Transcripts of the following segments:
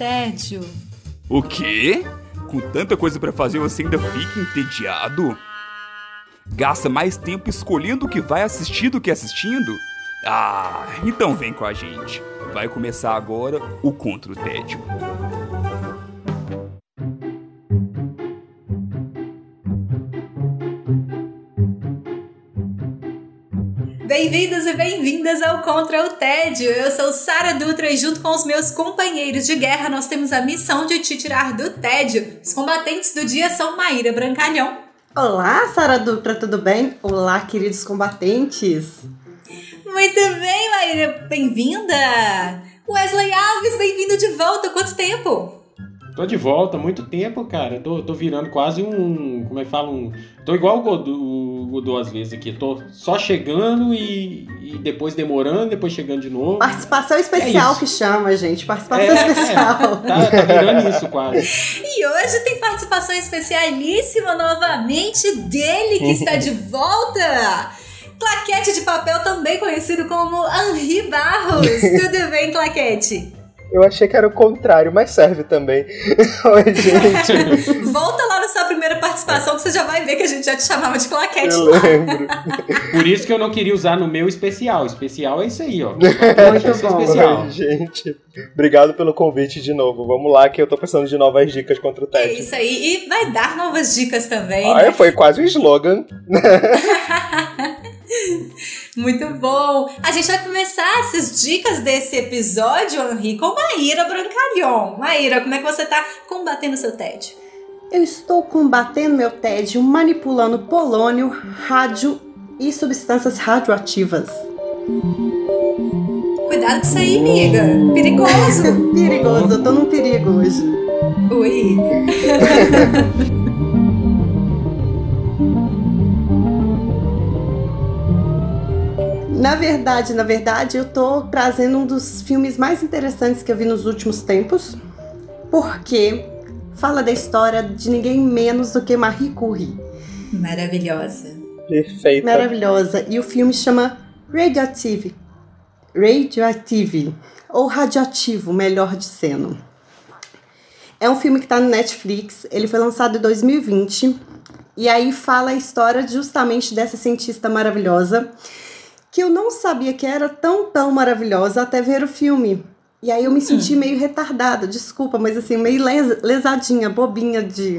tédio. O quê? Com tanta coisa pra fazer você ainda fica entediado? Gasta mais tempo escolhendo o que vai assistir do que assistindo? Ah, então vem com a gente. Vai começar agora o Contra o Tédio. Bem-vindos e bem-vindas ao Contra o Tédio. Eu sou Sara Dutra e junto com os meus companheiros de guerra nós temos a missão de te tirar do tédio. Os combatentes do dia são Maíra Brancalhão. Olá, Sara Dutra, tudo bem? Olá, queridos combatentes. Muito bem, Maíra, bem-vinda. Wesley Alves, bem-vindo de volta. Quanto tempo? Tô de volta, muito tempo, cara. Tô, tô virando quase um. Como é que fala? Um, tô igual o Godot, Godot às vezes aqui. Tô só chegando e, e depois demorando, depois chegando de novo. Participação especial É que chama, gente. Participação É, especial. Tá, tá virando isso quase. E hoje tem participação especialíssima novamente dele que está de volta. Claquete de papel, também conhecido como Henri Barros. Tudo bem, Claquete? Eu achei que era o contrário, mas serve também. Oi, gente. Volta lá na sua primeira participação que você já vai ver que a gente já te chamava de Claquete Eu lá. lembro. Por isso que eu não queria usar no meu especial. Especial é isso aí, ó. Muito bom. Especial. Oi, gente. Obrigado pelo convite de novo. Vamos lá, que eu tô precisando de novas dicas contra o É tédio. isso aí. E vai dar novas dicas também. Ah, né? foi quase um slogan. Muito bom. A gente vai começar essas dicas desse episódio, Henri, com Maíra Brancalhon. Maíra, como é que você tá combatendo o seu tédio? Eu estou combatendo meu tédio manipulando polônio, rádio e substâncias radioativas. Cuidado com isso aí, amiga. Perigoso. Perigoso, eu tô num perigo hoje. Ui. Na verdade, na verdade, eu tô trazendo um dos filmes mais interessantes que eu vi nos últimos tempos, porque fala da história de ninguém menos do que Marie Curie. Maravilhosa. Perfeita. Maravilhosa. E o filme chama Radioactive. Radioactive. Ou Radioativo, melhor dizendo. É um filme que está no Netflix. Ele foi lançado em 2020. E aí fala a história justamente dessa cientista maravilhosa. Que eu não sabia que era tão, tão maravilhosa até ver o filme. E aí eu me senti meio retardada, desculpa, mas assim, meio les- lesadinha, bobinha de.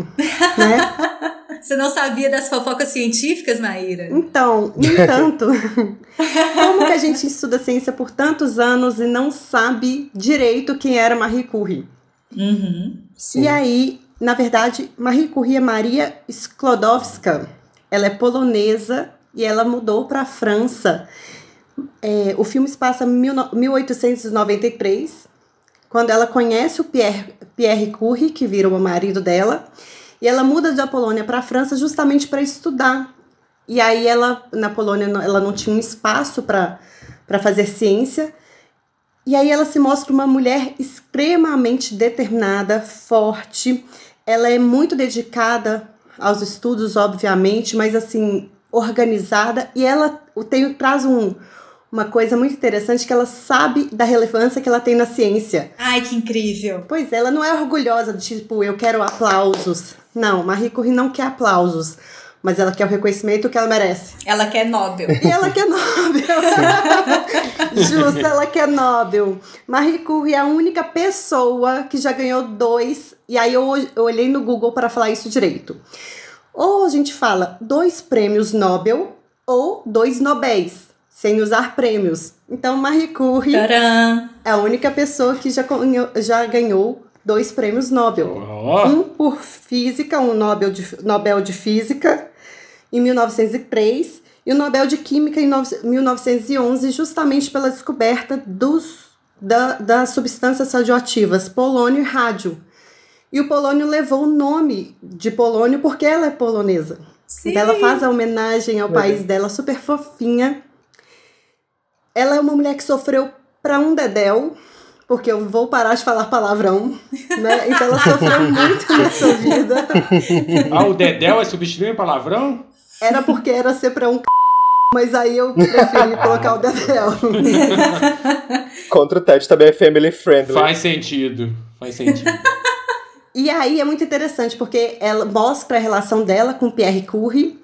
Né? Você não sabia das fofocas científicas, Maíra? Então, no entanto, como que a gente estuda ciência por tantos anos e não sabe direito quem era Marie Curie? Uhum. E aí, na verdade, Marie Curie é Maria Sklodowska. Ela é polonesa e ela mudou para a França. É, o filme se passa em mil no- 1893, quando ela conhece o Pierre, Pierre Curie, que vira o marido dela, e ela muda da Polônia para a França justamente para estudar. E aí ela, na Polônia, ela não tinha um espaço para fazer ciência. E aí ela se mostra uma mulher extremamente determinada, forte. Ela é muito dedicada aos estudos, obviamente, mas assim, organizada. E ela tem, traz um, uma coisa muito interessante que ela sabe da relevância que ela tem na ciência. Ai, que incrível. Pois é, ela não é orgulhosa de tipo, eu quero aplausos. Não, Marie Curie não quer aplausos, mas ela quer o reconhecimento que ela merece. Ela quer Nobel. E ela quer Nobel. Justo, ela quer Nobel. Marie Curie é a única pessoa que já ganhou dois. E aí eu, eu olhei no Google para falar isso direito. Ou a gente fala dois prêmios Nobel ou dois Nobéis, sem usar prêmios. Então Marie Curie Tcharam. é a única pessoa que já, ganhou- já ganhou dois prêmios Nobel. Ó, Um por física, um Nobel de, Nobel de Física, em 1903, e o Nobel de Química em nove- 1911, justamente pela descoberta dos, da, das substâncias radioativas, polônio e rádio. E o polônio levou o nome de polônio porque ela é polonesa. Sim. Então ela faz a homenagem ao Legal. país dela, super fofinha. Ela é uma mulher que sofreu pra um dedéu, porque eu vou parar de falar palavrão, né? Então ela sofreu muito na sua vida. ah, o Dedéu é substituir palavrão? Era porque era ser pra um c... mas aí eu preferi colocar o dedéu. Contra o Ted também é family friendly. Faz sentido. Faz sentido. E aí é muito interessante, porque ela mostra a relação dela com Pierre Curie,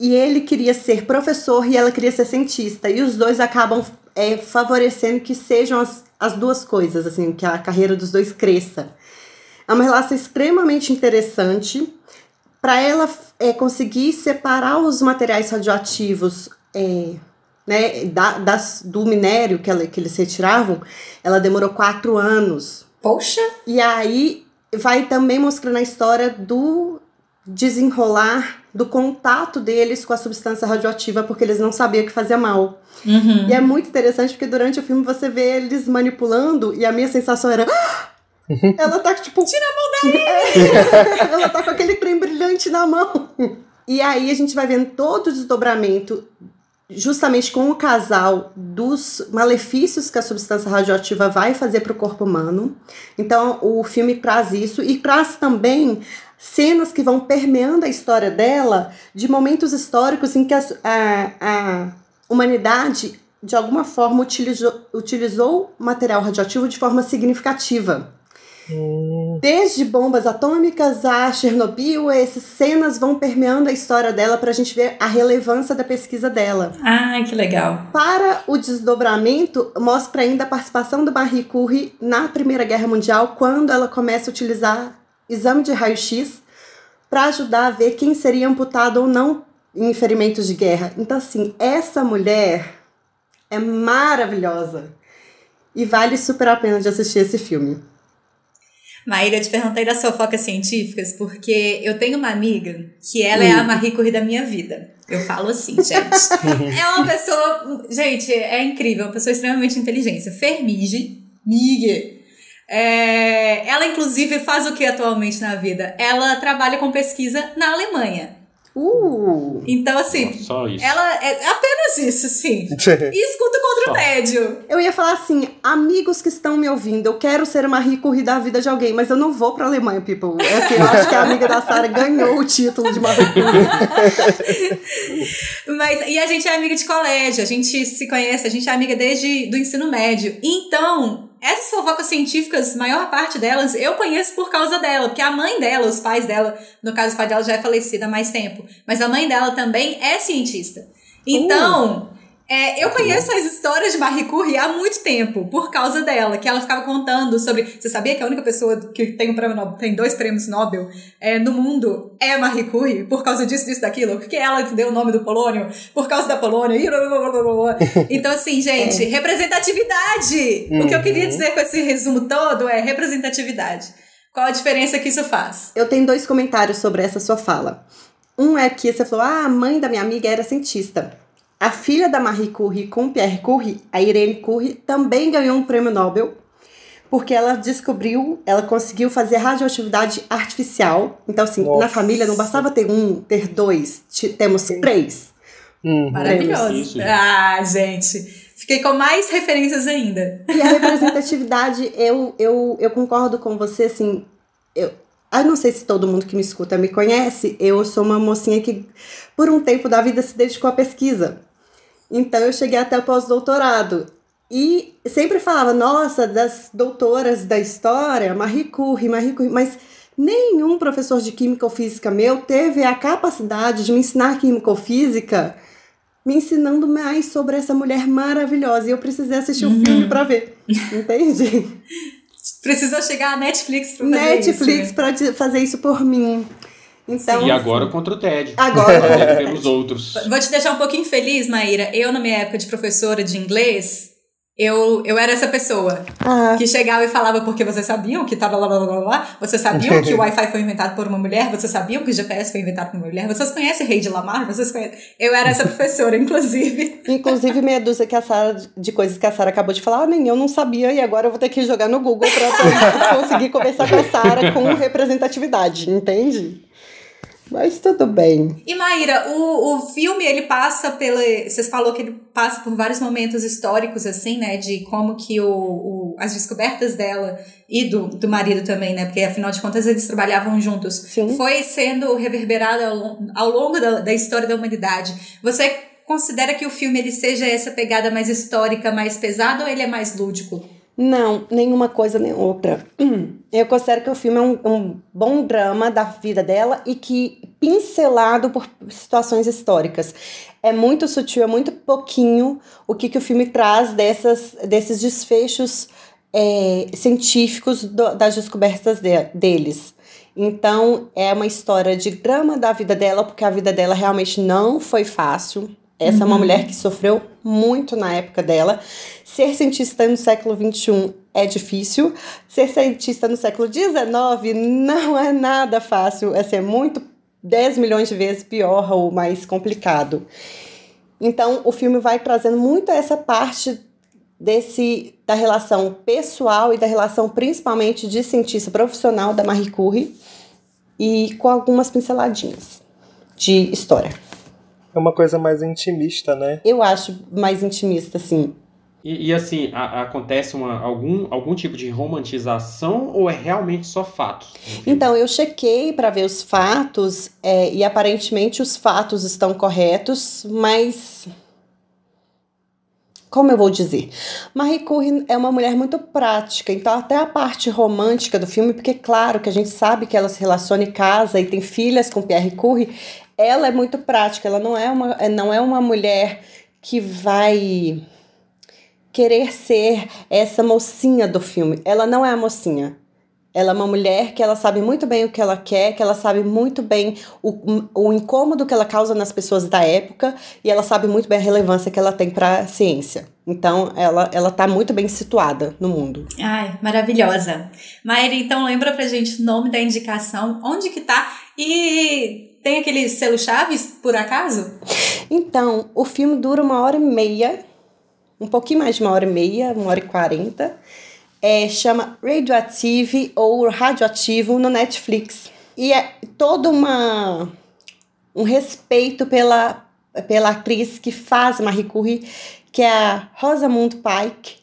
e ele queria ser professor e ela queria ser cientista. E os dois acabam é, favorecendo que sejam as, as duas coisas, assim, que a carreira dos dois cresça. É uma relação extremamente interessante. Para ela é, conseguir separar os materiais radioativos é, né, da, das, do minério que, ela, que eles retiravam, ela demorou quatro anos. Poxa! E aí vai também mostrando a história do desenrolar do contato deles com a substância radioativa, porque eles não sabiam que fazia mal. Uhum. E é muito interessante porque durante o filme você vê eles manipulando e a minha sensação era. "Ah!" Ela tá tipo. Tira a mão daí! Ela tá com aquele trem brilhante na mão. E aí a gente vai vendo todo o desdobramento, justamente com o casal, dos malefícios que a substância radioativa vai fazer para o corpo humano. Então o filme traz isso e traz também cenas que vão permeando a história dela de momentos históricos em que a, a, a humanidade de alguma forma utilizou, utilizou material radioativo de forma significativa. Desde bombas atômicas a Chernobyl, essas cenas vão permeando a história dela para a gente ver a relevância da pesquisa dela. Ai, que legal. Para o desdobramento, mostra ainda a participação do Marie Curie na Primeira Guerra Mundial, quando ela começa a utilizar exame de raio-x para ajudar a ver quem seria amputado ou não em ferimentos de guerra. Então, assim, essa mulher é maravilhosa e vale super a pena de assistir esse filme. Maíra, eu te perguntei das fofocas científicas porque eu tenho uma amiga que ela é a Marie Curie da minha vida. Eu falo assim, gente. é uma pessoa. Gente, é incrível, uma pessoa extremamente inteligente. Fermige, Mige. É, ela, inclusive, faz o que atualmente na vida? Ela trabalha com pesquisa na Alemanha. Uh! Então, assim, Só isso. ela é apenas isso, sim. E escuta contra o Só. tédio. Eu ia falar assim, amigos que estão me ouvindo, eu quero ser uma Curie da vida de alguém, mas eu não vou pra Alemanha, people. É assim, eu acho que a amiga da Sarah ganhou o título de Curie. Mas, e a gente é amiga de colégio, a gente se conhece, a gente é amiga desde do ensino médio. Então, essas fofocas científicas, maior parte delas, eu conheço por causa dela, porque a mãe dela, os pais dela, no caso o pai dela já é falecido há mais tempo, mas a mãe dela também é cientista. Então, é, eu conheço as histórias de Marie Curie há muito tempo, por causa dela, que ela ficava contando sobre. Você sabia que a única pessoa que tem um prêmio Nobel, tem dois prêmios Nobel é, no mundo é Marie Curie, por causa disso, disso, daquilo? Porque ela deu o nome do polônio, por causa da Polônia. e blá, blá, blá, blá. Então, assim, gente, representatividade! O que eu queria dizer com esse resumo todo é representatividade. Qual a diferença que isso faz? Eu tenho dois comentários sobre essa sua fala. Um é que você falou, ah, a mãe da minha amiga era cientista. A filha da Marie Curie com Pierre Curie, a Irene Curie, também ganhou um prêmio Nobel porque ela descobriu, ela conseguiu fazer radioatividade artificial. Então, assim, na Nossa. família não bastava ter um, ter dois, temos três. Uhum. Maravilhoso. Isso. Ah, gente. Fiquei com mais referências ainda. E a representatividade, eu, eu, eu concordo com você, assim, eu, eu não sei se todo mundo que me escuta me conhece, eu sou uma mocinha que, por um tempo da vida, se dedicou à pesquisa. Então, eu cheguei até o pós-doutorado. E sempre falava, nossa, das doutoras da história, Marie Curie, Marie Curie, mas nenhum professor de química ou física meu teve a capacidade de me ensinar química ou física, me ensinando mais sobre essa mulher maravilhosa. E eu precisei assistir o filme pra ver. Entende? Precisou chegar a Netflix pra fazer Netflix isso. pra te- fazer isso por mim. Então, E agora contra o tédio. Agora. Pelos outros. Vou te deixar um pouquinho feliz, Maíra. Eu, na minha época de professora de inglês, eu, eu era essa pessoa ah, que chegava e falava porque vocês sabiam que tava lá, lá, lá, lá, lá, vocês sabiam que o Wi-Fi foi inventado por uma mulher, vocês sabiam que o GPS foi inventado por uma mulher, vocês conhecem Rei de Lamar, vocês conhecem... Eu era essa professora, inclusive. inclusive meia dúzia que a Sarah, de coisas que a Sara acabou de falar, ah, nem eu não sabia e agora eu vou ter que jogar no Google pra, pra conseguir conversar com a Sara com representatividade, entende? Mas tudo bem. E Maíra, o, o filme ele passa pela. Vocês falou que ele passa por vários momentos históricos, assim, né? De como que o, o, as descobertas dela e do, do marido também, né? Porque afinal de contas eles trabalhavam juntos. Sim. Foi sendo reverberada ao, ao longo da, da história da humanidade. Você considera que o filme ele seja essa pegada mais histórica, mais pesada, ou ele é mais lúdico? Não, nenhuma coisa nem outra. Eu considero que o filme é um, um, bom drama da vida dela e que pincelado por situações históricas. É muito sutil, é muito pouquinho o que, que o filme traz dessas, desses desfechos é, científicos do, das descobertas de, deles. Então, é uma história de drama da vida dela, porque a vida dela realmente não foi fácil. Essa uhum. é uma uhum. mulher que sofreu muito na época dela. Ser cientista no século XXI é difícil. Ser cientista no século XIX não é nada fácil. É ser muito 10 milhões de vezes pior ou mais complicado. Então, o filme vai trazendo muito essa parte desse da relação pessoal e da relação principalmente de cientista profissional da Marie Curie e com algumas pinceladinhas de história. É uma coisa mais intimista, né? Eu acho mais intimista, sim. E, e assim, a, acontece uma, algum, algum tipo de romantização ou é realmente só fatos? Então, eu chequei para ver os fatos é, e aparentemente os fatos estão corretos, mas como eu vou dizer? Marie Curie é uma mulher muito prática, então até a parte romântica do filme, porque claro que a gente sabe que ela se relaciona em casa e tem filhas com Pierre Curie, ela é muito prática, ela não é uma, não é uma mulher que vai querer ser essa mocinha do filme. Ela não é a mocinha. Ela é uma mulher que ela sabe muito bem o que ela quer, que ela sabe muito bem o, o incômodo que ela causa nas pessoas da época e ela sabe muito bem a relevância que ela tem para a ciência. Então, ela, ela tá muito bem situada no mundo. Ai, maravilhosa. Maíra, então lembra pra gente o nome da indicação, onde que tá e tem aquele selo Chaves, por acaso? Então, o filme dura uma hora e meia, um pouquinho mais de uma hora e meia, uma hora e quarenta é, chama Radioactive ou Radioativo no Netflix. E é todo uma, um respeito pela, pela atriz que faz Marie Curie, que é a Rosamund Pike,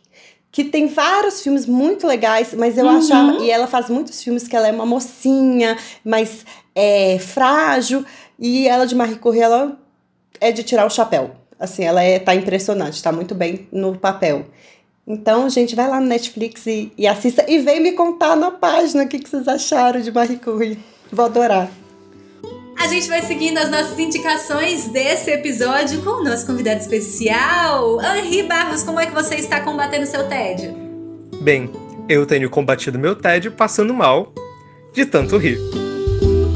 que tem vários filmes muito legais, mas eu uhum. achava. E ela faz muitos filmes que ela é uma mocinha, mas é frágil. E ela de Marie Curie, ela é de tirar o chapéu. Assim, ela é, tá impressionante, tá muito bem no papel. Então, gente, vai lá no Netflix e, e assista e vem me contar na página o que, que vocês acharam de Marie Curie. Vou adorar. A gente vai seguindo as nossas indicações desse episódio com o nosso convidado especial, Henri Barros. Como é que você está combatendo seu tédio? Bem, eu tenho combatido meu tédio passando mal de tanto rir.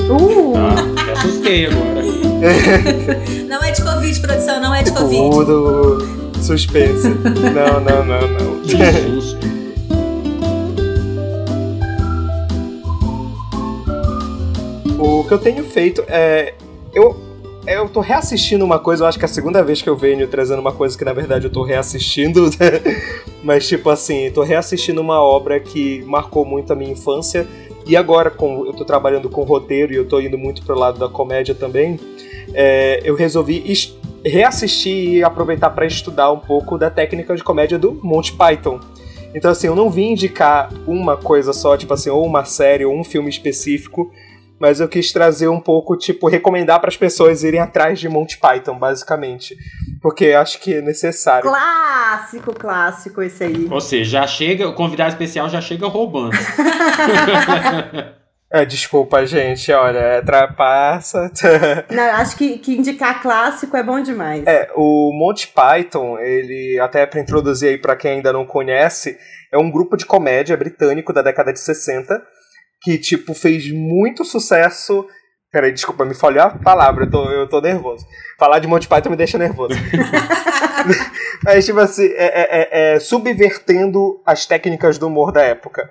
Uh! Ah, me assustei agora. não é de Covid, produção, não é de Covid. Tudo Suspense. não, não, não, não. o que eu tenho feito é. Eu, eu tô reassistindo uma coisa, eu acho que é a segunda vez que eu venho trazendo uma coisa que na verdade eu tô reassistindo. Mas, tipo assim, tô reassistindo uma obra que marcou muito a minha infância. E agora, com, eu tô trabalhando com roteiro e eu tô indo muito pro lado da comédia também. É, eu resolvi reassistir e aproveitar para estudar um pouco da técnica de comédia do Monty Python. Então, assim, eu não vim indicar uma coisa só, tipo assim, ou uma série, ou um filme específico, mas eu quis trazer um pouco, tipo, recomendar para as pessoas irem atrás de Monty Python, basicamente. Porque acho que é necessário. Clássico, clássico esse aí. Ou seja, já chega, o convidado especial já chega roubando. É, desculpa, gente, olha, é trapaça. Não, acho que, que indicar clássico é bom demais. É, o Monty Python, ele, até para introduzir aí para quem ainda não conhece, é um grupo de comédia britânico da década de 60 que, tipo, fez muito sucesso. Peraí, desculpa, me falhou a palavra, eu tô, eu tô nervoso. Falar de Monty Python me deixa nervoso. Mas, tipo assim, é, é, é, é subvertendo as técnicas do humor da época.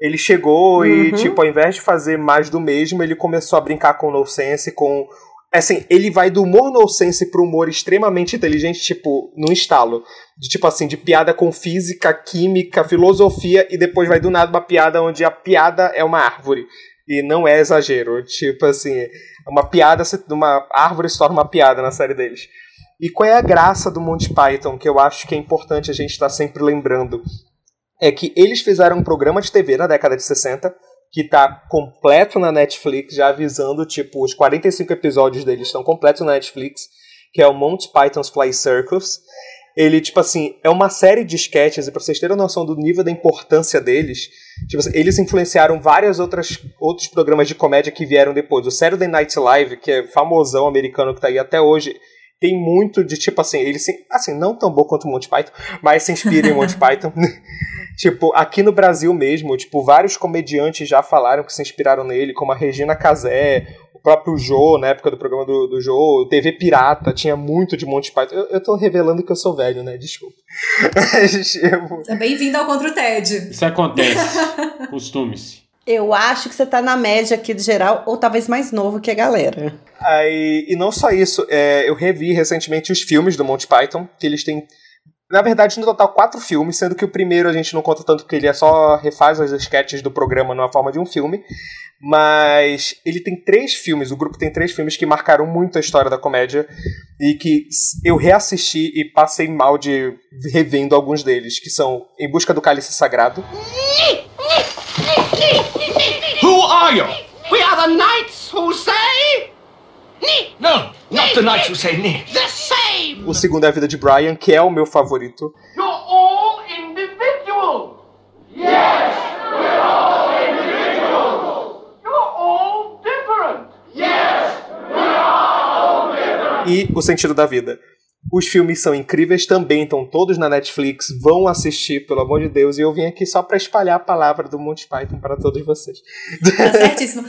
Ele chegou uhum. e, tipo, ao invés de fazer mais do mesmo, ele começou a brincar com o nonsense, com. Assim, ele vai do humor nonsense pro humor extremamente inteligente, tipo, no instalo. De, tipo assim, de piada com física, química, filosofia, e depois vai do nada uma piada onde a piada é uma árvore. E não é exagero. Tipo assim, uma piada, uma árvore se torna uma piada na série deles. E qual é a graça do Monty Python, que eu acho que é importante a gente estar tá sempre lembrando? é que eles fizeram um programa de TV na década de 60 que tá completo na Netflix, já avisando, tipo, os 45 episódios deles estão completos na Netflix, que é o Monty Python's Fly Circus. ele, tipo assim, é uma série de sketches, e pra vocês terem noção do nível da importância deles, tipo assim, eles influenciaram vários outras, outros programas de comédia que vieram depois. O Saturday Night Live, que é famosão americano que tá aí até hoje, tem muito de, tipo assim, ele se, assim, não tão bom quanto o Monty Python, mas se inspira em Monty Python. tipo, aqui no Brasil mesmo, tipo, vários comediantes já falaram que se inspiraram nele, como a Regina Casé, o próprio Jô, na época do programa do, do Jô, TV Pirata, tinha muito de Monty Python. Eu, eu tô revelando que eu sou velho, né? Desculpa. tipo... É bem-vindo ao Contra o TED. Isso acontece. Costume-se. Eu acho que você tá na média aqui de geral, ou talvez mais novo que a galera. Aí, e não só isso, é, eu revi recentemente os filmes do Monty Python, que eles têm. Na verdade, no total, quatro filmes, sendo que o primeiro a gente não conta tanto porque ele é só refaz as sketches do programa numa forma de um filme. Mas ele tem três filmes, o grupo tem três filmes que marcaram muito a história da comédia e que eu reassisti e passei mal de revendo alguns deles, que são Em Busca do Cálice Sagrado. Who are you? We are the knights who say. No, not the knights who say ni. The same. O segundo é A Vida de Brian, que é o meu favorito. You're all individuals. Yes, we're all individuals. You're all different. Yes, E O Sentido da Vida. Os filmes são incríveis também, estão todos na Netflix. Vão assistir, pelo amor de Deus. E eu vim aqui só para espalhar a palavra do Monty Python para todos vocês. Tá certíssimo.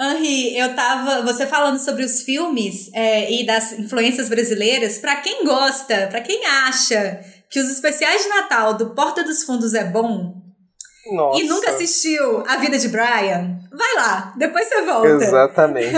Henri, eu tava. Você falando sobre os filmes é, e das influências brasileiras, pra quem gosta, pra quem acha que os especiais de Natal do Porta dos Fundos é bom Nossa. e nunca assistiu A Vida de Brian, vai lá, depois você volta. Exatamente.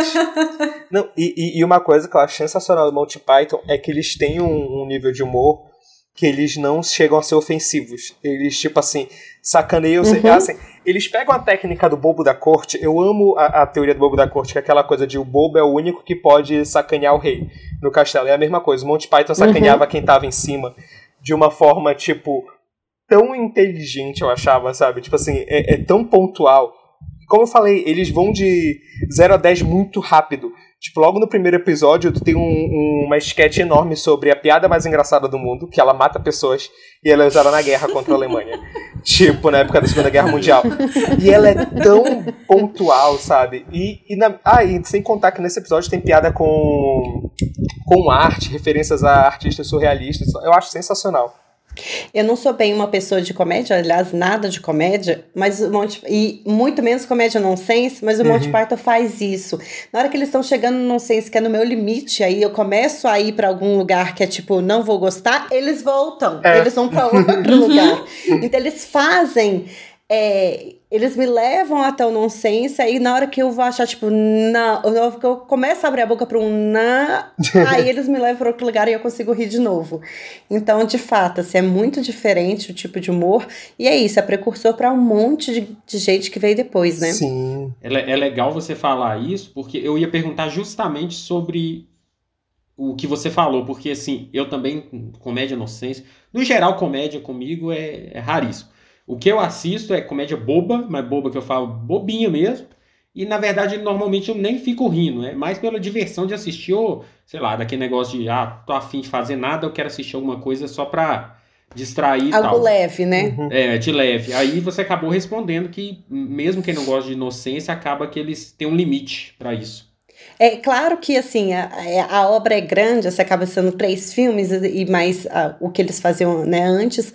Não, e, e- e uma coisa que eu acho sensacional do Monty Python é que eles têm um, um nível de humor que eles não chegam a ser ofensivos. Eles, tipo assim, sacaneiam. Assim, eles pegam a técnica do bobo da corte. Eu amo a, a teoria do bobo da corte, que é aquela coisa de o bobo é o único que pode sacanear o rei no castelo. É a mesma coisa. O Monty Python sacaneava quem tava em cima de uma forma, tipo, tão inteligente, eu achava, sabe? Tipo assim, é, é tão pontual. Como eu falei, eles vão de 0 a 10 muito rápido. Tipo, logo no primeiro episódio, tu tem um- um- uma sketch enorme sobre a piada mais engraçada do mundo, que ela mata pessoas e ela é usada na guerra contra a Alemanha. tipo, na época da Segunda Guerra Mundial. E ela é tão pontual, sabe? E, e, na, ah, e sem contar que nesse episódio tem piada com, com arte, referências a artistas surrealistas. Eu acho sensacional. Eu não sou bem uma pessoa de comédia, aliás, nada de comédia, mas o Monty, e muito menos comédia nonsense, mas o Monty Python faz isso. Na hora que eles estão chegando no nonsense, que é no meu limite, aí eu começo a ir pra algum lugar que é tipo, não vou gostar, eles voltam. É. Eles vão pra outro lugar. Então eles fazem. é, eles me levam até o nonsense, aí na hora que eu vou achar, tipo, não, na hora que eu começo a abrir a boca pra um não, aí eles me levam pra outro lugar e eu consigo rir de novo. Então, de fato, assim, é muito diferente o tipo de humor, e é isso, é precursor pra um monte de, de gente que veio depois, né? Sim. É, é legal você falar isso, porque eu ia perguntar justamente sobre o que você falou, porque assim, eu também, comédia inocência, no geral, comédia comigo é, é raríssimo. O que eu assisto é comédia boba, mas boba que eu falo bobinha mesmo, e na verdade, normalmente eu nem fico rindo, é mais pela diversão de assistir, ou sei lá, daquele negócio de, ah, tô afim de fazer nada, eu quero assistir alguma coisa só pra distrair e Algo tal. leve, né? É, de leve. Aí você acabou respondendo que, mesmo quem não gosta de inocência, acaba que eles têm um limite pra isso. É claro que, assim, a, a obra é grande, você acaba sendo três filmes e mais ah, o que eles faziam né, antes.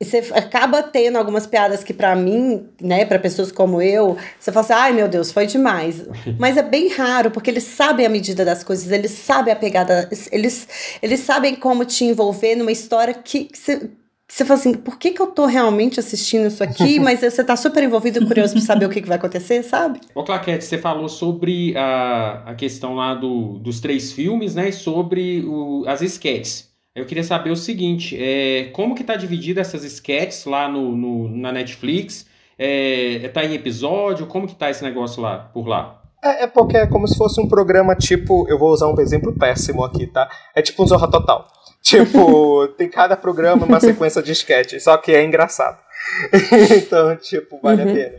E você acaba tendo algumas piadas que, pra mim, né, pra pessoas como eu, você fala assim, ai meu Deus, foi demais. Mas é bem raro, porque eles sabem a medida das coisas, eles sabem a pegada, eles, eles sabem como te envolver numa história que, que você. Você fala assim, por que, que eu tô realmente assistindo isso aqui? Mas você tá super envolvido e curioso pra saber o que, que vai acontecer, sabe? Ô, Claquete, você falou sobre a, a questão lá do, dos três filmes, né? E sobre o, as sketches. Eu queria saber o seguinte, é, como que tá dividida essas sketches lá no, no- na Netflix? É, tá em episódio? Como que tá esse negócio lá, por lá? É, é porque é como se fosse um programa tipo. Eu vou usar um exemplo péssimo aqui, tá? É tipo um Zorra Total. Tipo, tem cada programa uma sequência de sketches, só que é engraçado. então, tipo, vale Uhum. a pena.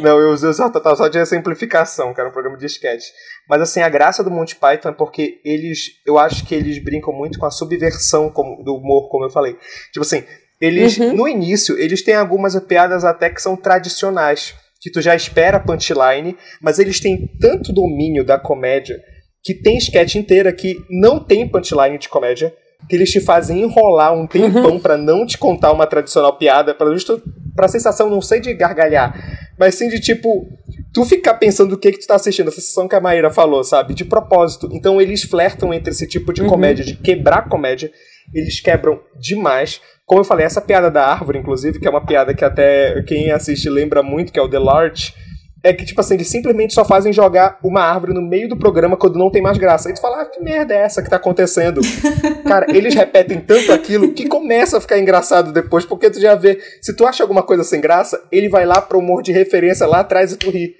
Não, eu usei Total só de exemplificação, que era um programa de sketch. Mas assim, a graça do Monty Python é porque eles. Eu acho que eles brincam muito com a subversão como- do humor, como eu falei. Tipo assim, eles. Uhum. No início, eles têm algumas piadas até que são tradicionais. Que tu já espera a punchline, mas eles têm tanto domínio da comédia que tem sketch inteira que não tem punchline de comédia, que eles te fazem enrolar um tempão pra não te contar uma tradicional piada, pra justo pra sensação não sei de gargalhar, mas sim de tipo tu ficar pensando o que que tu tá assistindo, essa sensação que a Maíra falou, sabe? De propósito. Então eles flertam entre esse tipo de comédia, de quebrar a comédia, eles quebram demais. Como eu falei, essa piada da árvore, inclusive, que é uma piada que até quem assiste lembra muito, que é o The Large, é que, tipo assim, eles simplesmente só fazem jogar uma árvore no meio do programa quando não tem mais graça. Aí tu fala, ah, que merda é essa que tá acontecendo? Cara, eles repetem tanto aquilo que começa a ficar engraçado depois, porque tu já vê, se tu acha alguma coisa sem graça, ele vai lá pro humor de referência lá atrás e tu ri.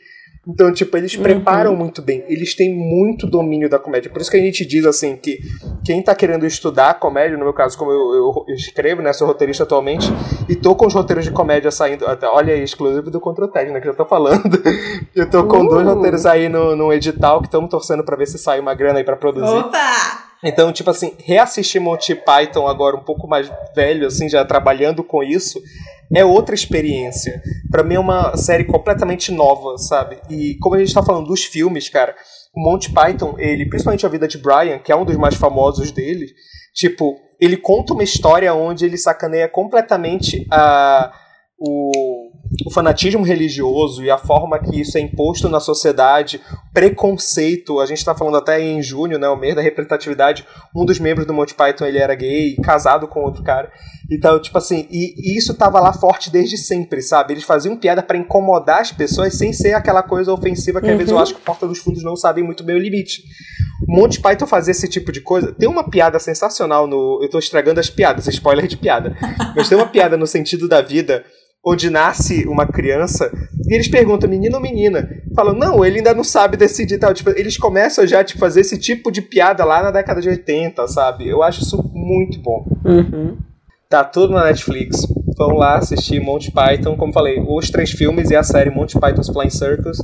Então, tipo, eles preparam muito bem. Eles têm muito domínio da comédia. Por isso que a gente diz, assim, que quem tá querendo estudar comédia, no meu caso, como eu, eu- eu escrevo, né, sou roteirista atualmente, e tô com os roteiros de comédia saindo, até- olha aí, exclusivo do Ted, né, que eu tô falando. Eu tô com Uh! dois roteiros aí no, no edital, que estamos torcendo pra ver se sai uma grana aí pra produzir. Opa! Então, tipo assim, reassistir Monty Python agora um pouco mais velho, assim, já trabalhando com isso, é outra experiência. Pra mim é uma série completamente nova, sabe? E como a gente tá falando dos filmes, cara, o Monty Python, ele, principalmente a vida de Brian, que é um dos mais famosos dele, tipo, ele conta uma história onde ele sacaneia completamente a o, o fanatismo religioso e a forma que isso é imposto na sociedade, preconceito, a gente está falando até em junho, né, o mês da representatividade, um dos membros do Monty Python ele era gay, casado com outro cara, então, tipo assim, e, e isso tava lá forte desde sempre, sabe? Eles faziam piada para incomodar as pessoas sem ser aquela coisa ofensiva que às vezes eu acho que o Porta dos Fundos não sabem muito bem o limite. Monty Python fazer esse tipo de coisa. Tem uma piada sensacional no. Eu tô estragando as piadas, spoiler de piada. Mas tem uma piada no sentido da vida onde nasce uma criança e eles perguntam, menino ou menina? Falam, não, ele ainda não sabe decidir tal. Tipo, eles começam já a tipo, fazer esse tipo de piada lá na década de 80, sabe? Eu acho isso muito bom. Uhum. Tá tudo na Netflix. Vão lá assistir Monty Python, como falei, os três filmes e a série Monty Python's Flying Circus,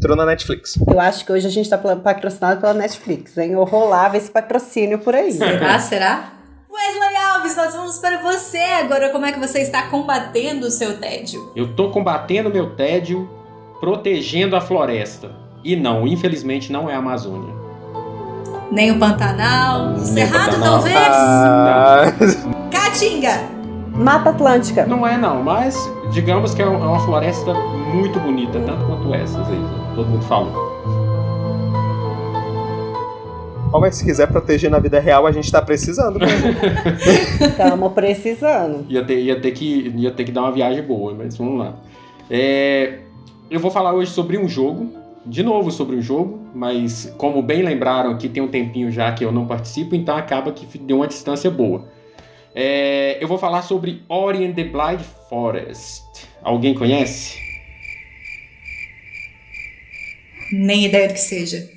tudo na Netflix. Eu acho que hoje a gente tá patrocinado pela Netflix, hein? Eu rolava esse patrocínio por aí. Será? Será? Wesley Alves, nós vamos para você agora. Como é que você está combatendo o seu tédio? Eu tô combatendo meu tédio, protegendo a floresta. E não, infelizmente não é a Amazônia. Nem o Pantanal? Nem o Cerrado, Pantanal. talvez? Ah, Caatinga! Mata Atlântica. Não é não, mas digamos que é uma floresta muito bonita, tanto quanto essas aí, né? todo mundo fala. Ó, mas se quiser proteger na vida real, a gente tá precisando. né? Estamos precisando. Ia ter, ia, ter que, ia ter que dar uma viagem boa, mas vamos lá. É, eu vou falar hoje sobre um jogo, de novo sobre um jogo, mas como bem lembraram aqui, tem um tempinho já que eu não participo, então acaba que deu uma distância boa. É, eu vou falar sobre Ori and the Blind Forest. Alguém conhece? Nem ideia do que seja.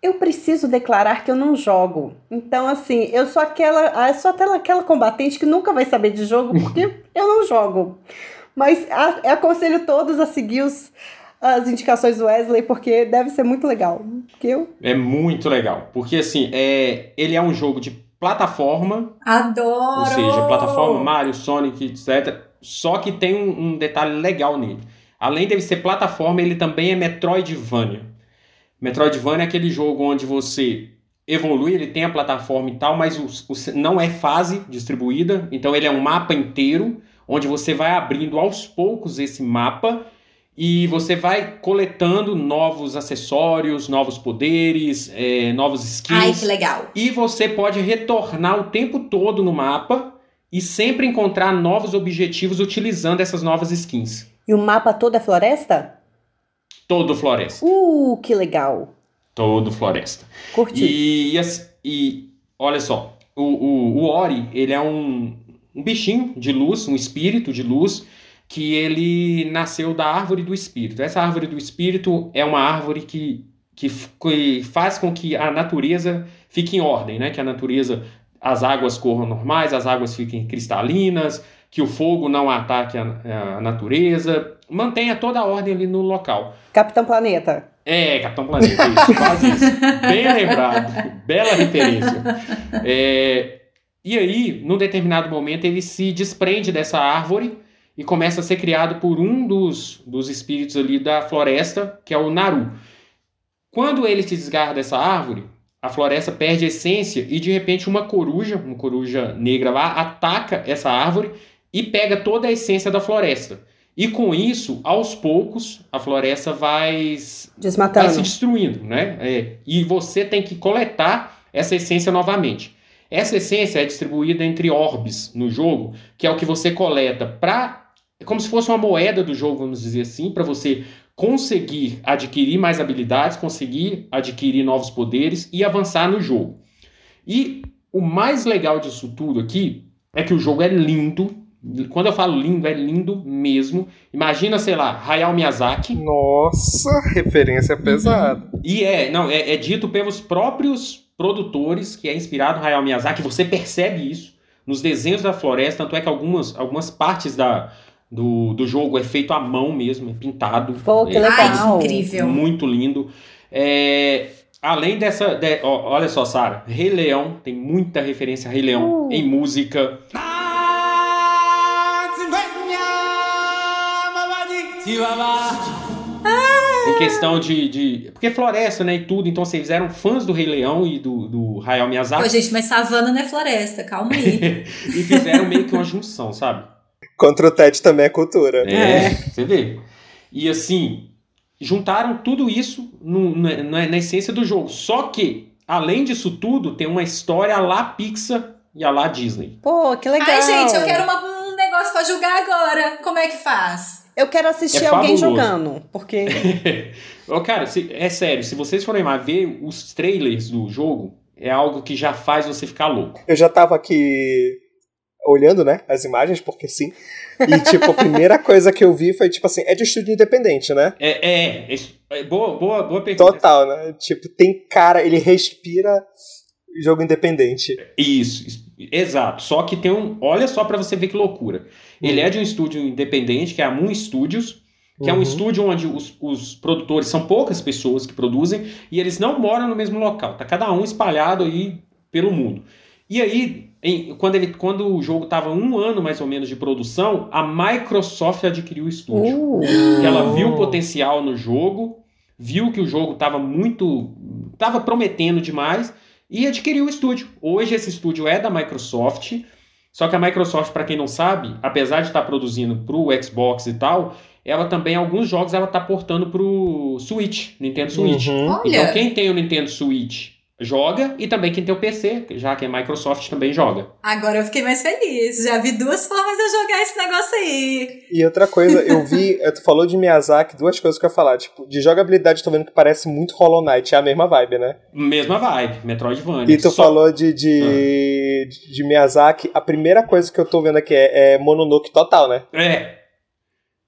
Eu preciso declarar que eu não jogo. Então, assim, eu sou aquela, ah, eu sou aquela, aquela combatente que nunca vai saber de jogo porque eu não jogo. Mas a- eu aconselho todos a seguir os, as indicações do Wesley porque deve ser muito legal. Porque eu É muito legal, porque assim, é, ele é um jogo de plataforma, Adoro! Ou seja, plataforma Mario, Sonic, etc. Só que tem um, um detalhe legal nele. Além dele ser plataforma, ele também é Metroidvania. Metroidvania é aquele jogo onde você evolui, ele tem a plataforma e tal, mas o, o- não é fase distribuída. Então ele é um mapa inteiro, onde você vai abrindo aos poucos esse mapa e você vai coletando novos acessórios, novos poderes, é, novos skins. Ai, que legal. E você pode retornar o tempo todo no mapa e sempre encontrar novos objetivos utilizando essas novas skins. E o mapa todo é floresta? Todo floresta. Uh, que legal. Todo floresta. Curti. E, e olha só, o, o, o Ori, ele é um, um bichinho de luz, um espírito de luz, que ele nasceu da árvore do espírito. Essa árvore do espírito é uma árvore que, que, que faz com que a natureza fique em ordem, né? Que a natureza, as águas corram normais, as águas fiquem cristalinas, que o fogo não ataque a, a natureza, mantenha toda a ordem ali no local. Capitão Planeta. É, Capitão Planeta, isso, quase isso. Bem lembrado, bela referência. É, e aí, num determinado momento, ele se desprende dessa árvore e começa a ser criado por um dos, dos espíritos ali da floresta, que é o Naru. Quando ele se desgarra dessa árvore, a floresta perde a essência e de repente uma coruja, uma coruja negra lá, ataca essa árvore e pega toda a essência da floresta. E com isso, aos poucos, a floresta vai, vai se destruindo, né? É, e você tem que coletar essa essência novamente. Essa essência é distribuída entre orbes no jogo, que é o que você coleta para. É como se fosse uma moeda do jogo, vamos dizer assim, para você conseguir adquirir mais habilidades, conseguir adquirir novos poderes e avançar no jogo. E o mais legal disso tudo aqui é que o jogo é lindo, quando eu falo lindo, é lindo mesmo. Imagina, sei lá, Hayao Miyazaki. Nossa, referência pesada. Uhum. E é, não, é, é, dito pelos próprios produtores que é inspirado no Hayao Miyazaki. Você percebe isso nos desenhos da floresta, tanto é que algumas, algumas partes da, do, do jogo é feito à mão mesmo, é pintado. Pô, que é, legal. Ai, incrível. Muito lindo. É, além dessa. De, ó, olha só, Sara, Rei Leão, tem muita referência a Rei Leão Uh. em música. Em questão de, de. Porque floresta, né? E tudo. Então vocês eram fãs do Rei Leão e do, do Hayao Miyazaki. Pô, gente, mas savana não é floresta, calma aí. e fizeram meio que uma junção, sabe? Contra o Ted também é cultura. É, você vê. E assim, juntaram tudo isso no, na, na, na essência do jogo. Só que, além disso tudo, tem uma história a lá Pixar e a lá Disney. Pô, que legal. Ai, gente, eu quero uma- um negócio pra julgar agora. Como é que faz? Eu quero assistir É alguém fabuloso. jogando, porque Cara, se- é sério, se vocês forem lá ver os trailers do jogo, é algo que já faz você ficar louco. Eu já tava aqui olhando, né, as imagens, porque sim. E, tipo, a primeira coisa que eu vi foi, tipo assim, é de estúdio independente, né? É, é, é- boa, boa, boa pergunta. Total, né? Tipo, tem cara, ele respira jogo independente. Isso, isso, exato. Só que tem um. Olha só pra você ver que loucura. Ele é de um estúdio independente, que é a Moon Studios, que é um Uhum. estúdio onde os, os produtores são poucas pessoas que produzem e eles não moram no mesmo local. Tá cada um espalhado aí pelo mundo. E aí, em- quando, ele, quando o jogo estava um ano mais ou menos de produção, a Microsoft adquiriu o estúdio. Uh, ela viu o potencial no jogo, viu que o jogo estava muito. estava prometendo demais e adquiriu o estúdio. Hoje esse estúdio é da Microsoft, só que a Microsoft, para quem não sabe, apesar de estar produzindo para o Xbox e tal, ela também, alguns jogos, ela está portando para o Switch, Nintendo Switch. Uhum. Então quem tem o Nintendo Switch joga e também quem tem o PC, já que a Microsoft também joga. agora eu fiquei mais feliz. Já vi duas formas de eu jogar esse negócio aí. E outra coisa, eu vi, eh, tu falou de Miyazaki, duas coisas que eu ia falar. Tipo, de jogabilidade, tô vendo que parece muito Hollow Knight, é a mesma vibe, né? Mesma vibe, Metroidvania. E tu Só- falou de, de, de Miyazaki, a primeira coisa que eu tô vendo aqui é, é Mononoke total, né? É.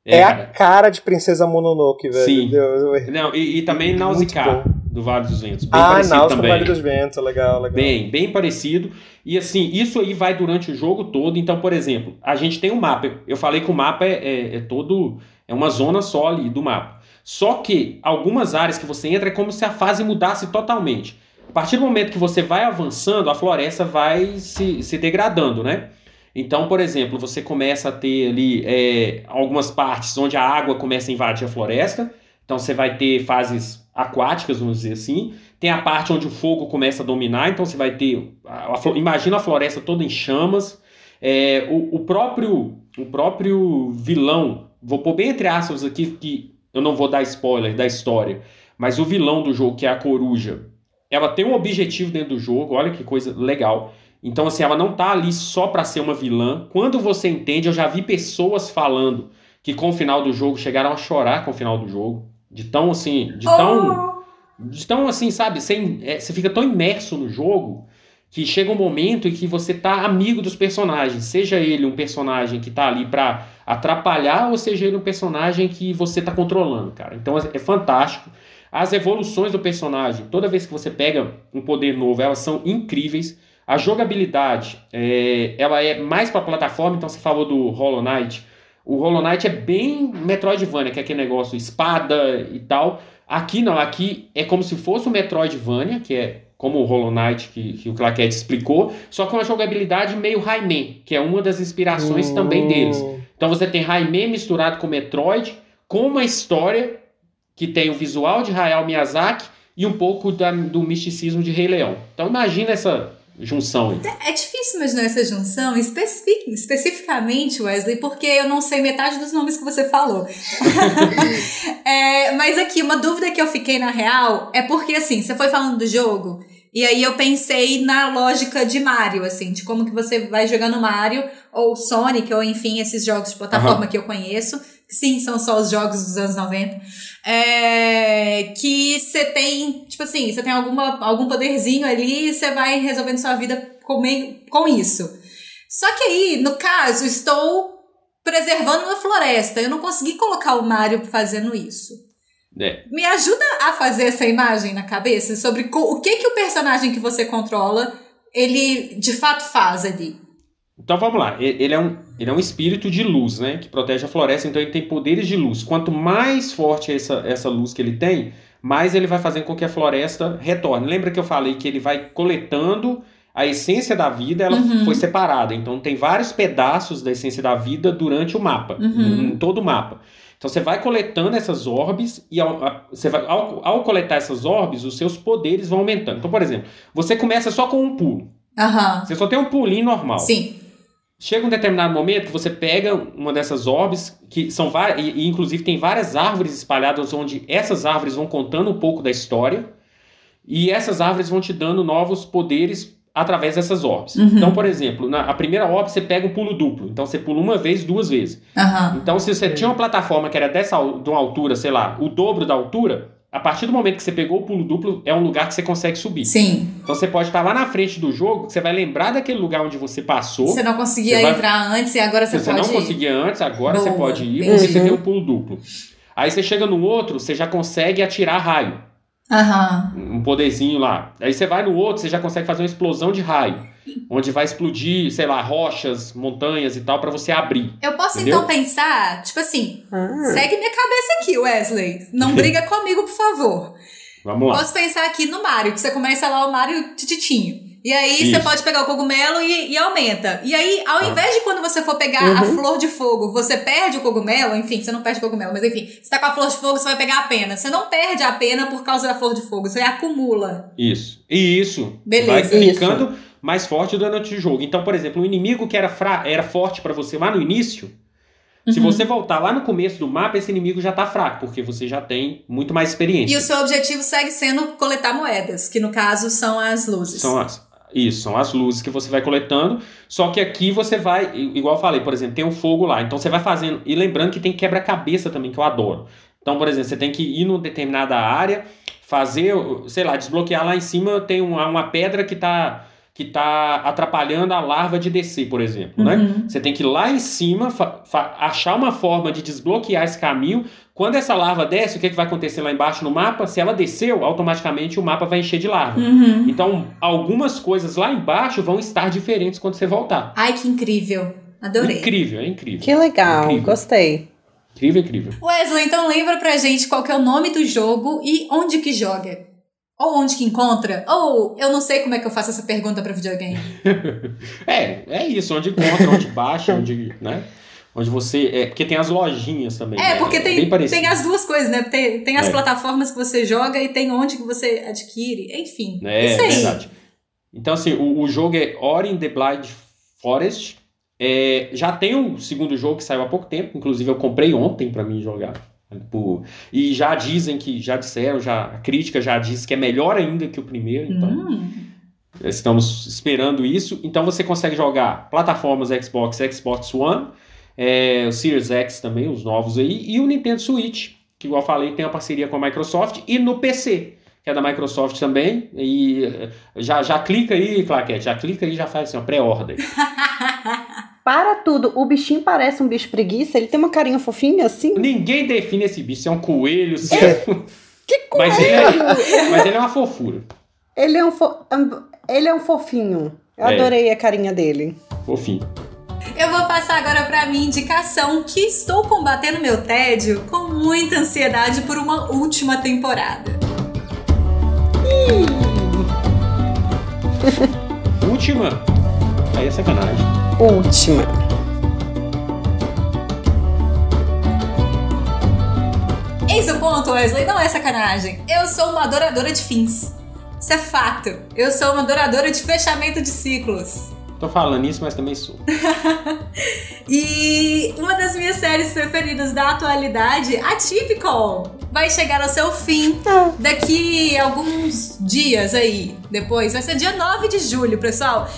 É, a cara. de Princesa Mononoke, velho. Sim. Deus. Não, e, e também Nausicaa. Do Vale dos Ventos. Bem Ah, parecido Náusea também. Vale dos Ventos, legal, legal. Bem, bem parecido. E assim, isso aí vai durante o jogo todo. Então, por exemplo, a gente tem um mapa. Eu falei que o mapa é, é- é todo. É uma zona só ali do mapa. Só que algumas áreas que você entra é como se a fase mudasse totalmente. A partir do momento que você vai avançando, a floresta vai se, se degradando, né? Então, por exemplo, você começa a ter ali é, algumas partes onde a água começa a invadir a floresta. Então você vai ter fases aquáticas, vamos dizer assim. Tem a parte onde o fogo começa a dominar, então você vai ter. a- a imagina a floresta toda em chamas. É, o, o próprio o próprio vilão, vou pôr bem entre aspas aqui, que eu não vou dar spoiler da história, mas o vilão do jogo, que é a coruja, ela tem um objetivo dentro do jogo, olha que coisa legal. Então, assim, ela não tá ali só pra ser uma vilã. Quando você entende, eu já vi pessoas falando que com o final do jogo chegaram a chorar com o final do jogo. De tão assim, de tão Oh, de tão assim, sabe? Sem, é, você fica tão imerso no jogo que chega um momento em que você tá amigo dos personagens, seja ele um personagem que tá ali para atrapalhar ou seja ele um personagem que você tá controlando, cara. Então é fantástico. As evoluções do personagem, toda vez que você pega um poder novo, elas são incríveis. A jogabilidade, é, ela é mais para plataforma, então você falou do Hollow Knight. O Hollow Knight é bem Metroidvania, que é aquele negócio espada e tal. Aqui não, aqui é como se fosse o Metroidvania, que é como o Hollow Knight que, que o Claquette explicou, só com uma jogabilidade meio Rayman, que é uma das inspirações também deles. Então você tem Rayman misturado com Metroid, com uma história que tem o visual de Hayao Miyazaki e um pouco da- do misticismo de Rei Leão. Então imagina essa junção aí. É difícil imaginar essa junção, especi- especificamente, Wesley, porque eu não sei metade dos nomes que você falou. É, mas aqui, uma dúvida que eu fiquei na real é porque, assim, você foi falando do jogo, e aí eu pensei na lógica de Mario, assim, de como que você vai jogando Mario, ou Sonic, ou enfim, esses jogos de plataforma que eu conheço. Sim, são só os jogos dos anos 90. É, que você tem, tipo assim, você tem alguma, algum poderzinho ali e você vai resolvendo sua vida com, meio- com isso. Só que aí, no caso, estou preservando uma floresta. Eu não consegui colocar o Mario fazendo isso. É. Me ajuda a fazer essa imagem na cabeça sobre o que que o personagem que você controla ele de fato faz ali. Então vamos lá, ele é, um, ele é um espírito de luz, né? Que protege a floresta, então ele tem poderes de luz. Quanto mais forte é essa, essa luz que ele tem, mais ele vai fazendo com que a floresta retorne. Lembra que eu falei que ele vai coletando a essência da vida, ela Uhum. foi separada. Então tem vários pedaços da essência da vida durante o mapa, Uhum. em todo o mapa. Então você vai coletando essas orbes e ao, a- você vai, ao, ao coletar essas orbes, os seus poderes vão aumentando. Então, por exemplo, você começa só com um pulo. Aham. Você só tem um pulinho normal. Sim. Chega um determinado momento que você pega uma dessas orbes, que são várias, e, e inclusive tem várias árvores espalhadas onde essas árvores vão contando um pouco da história, e essas árvores vão te dando novos poderes através dessas orbes. Uhum. Então, por exemplo, na a primeira orbe você pega um pulo duplo, então você pula uma vez, duas vezes. Aham. Então, se você tinha uma plataforma que era dessa de uma altura, sei lá, o dobro da altura, a partir do momento que você pegou o pulo duplo, é um lugar que você consegue subir. Sim. Então você pode estar lá na frente do jogo, você vai lembrar daquele lugar onde você passou. Você não conseguia Você vai- entrar antes e agora você Se você pode não conseguia antes, agora Boa, você pode ir, porque você tem um pulo duplo. Aí você chega no outro, você já consegue atirar raio. Aham. Um poderzinho lá. Aí você vai no outro, você já consegue fazer uma explosão de raio. Onde vai explodir, sei lá, rochas, montanhas e tal, pra você abrir. Eu posso Entendeu? então pensar, tipo assim, Ah. segue minha cabeça aqui, Wesley. Não briga comigo, por favor. Vamos lá. Posso pensar aqui no Mario, que você começa lá o Mario tititinho. E aí você Isso. pode pegar o cogumelo e, e aumenta. E aí, ao Ah. invés de quando você for pegar a flor de fogo, você perde o cogumelo, enfim, você não perde o cogumelo, mas enfim, você tá com a flor de fogo, você vai pegar a pena. Você não perde a pena por causa da flor de fogo, você acumula. Isso. E isso. Beleza. Vai Isso. Mais forte durante o jogo. Então, por exemplo, um inimigo que era, fra era forte pra você lá no início, se Uhum. você voltar lá no começo do mapa, esse inimigo já tá fraco, porque você já tem muito mais experiência. E o seu objetivo segue sendo coletar moedas, que no caso são as luzes. São as, isso, são as luzes que você vai coletando. Só que aqui você vai, igual eu falei, por exemplo, tem um fogo lá. Então você vai fazendo. E lembrando que tem quebra-cabeça também, que eu adoro. Então, por exemplo, você tem que ir numa determinada área, fazer, sei lá, desbloquear lá em cima, tem uma, uma pedra que tá, que tá atrapalhando a larva de descer, por exemplo, né? Uhum. Você tem que ir lá em cima, achar uma forma de desbloquear esse caminho. Quando essa larva desce, o que, que vai acontecer lá embaixo no mapa? Se ela desceu, automaticamente o mapa vai encher de larva. Uhum. Então, algumas coisas lá embaixo vão estar diferentes quando você voltar. Ai, que incrível. Adorei. Incrível, é incrível. Que legal, Incrível. gostei. Incrível, incrível. Wesley, então lembra pra gente qual que é o nome do jogo e onde que joga. Ou onde que encontra. Ou eu não sei como é que eu faço essa pergunta pra videogame. É, é isso, onde encontra, onde baixa, onde, né? Onde você. É, porque tem as lojinhas também. É, né? porque bem tem, tem as duas coisas, né? Tem, tem as É. plataformas que você joga e tem onde que você adquire. Enfim. É, isso aí. verdade. Então, assim, o, o jogo é Ori in the Blind Forest. É, já tem o segundo jogo que saiu há pouco tempo, inclusive eu comprei ontem pra mim jogar. E já dizem que, já disseram, já, a crítica já diz que é melhor ainda que o primeiro, então Hum. estamos esperando isso. Então você consegue jogar plataformas Xbox, Xbox One, é, o Series X também, os novos aí, e o Nintendo Switch, que igual eu falei, tem uma parceria com a Microsoft, e no PC, que é da Microsoft também. E eh, já, já clica aí, Claquete, já clica aí e já faz assim, ó, pré-ordem. Para tudo, o bichinho parece um bicho preguiça, ele tem uma carinha fofinha assim. Ninguém define esse bicho, se é um coelho, se É. é. Que coelho! Mas ele é, mas ele é uma fofura. Ele é um, fo- ele é um fofinho. Eu É. adorei a carinha dele. Fofinho. Eu vou passar agora pra minha indicação que estou combatendo meu tédio com muita ansiedade por uma última temporada. Última. Aí é sacanagem. Última. Eis o ponto, Wesley, não é sacanagem. Eu sou uma adoradora de fins. Isso é fato. Eu sou uma adoradora de fechamento de ciclos. Tô falando isso, mas também sou. E uma das minhas séries preferidas da atualidade, Atypical, vai chegar ao seu fim daqui a alguns dias aí. Depois, vai ser dia 9 de julho, pessoal.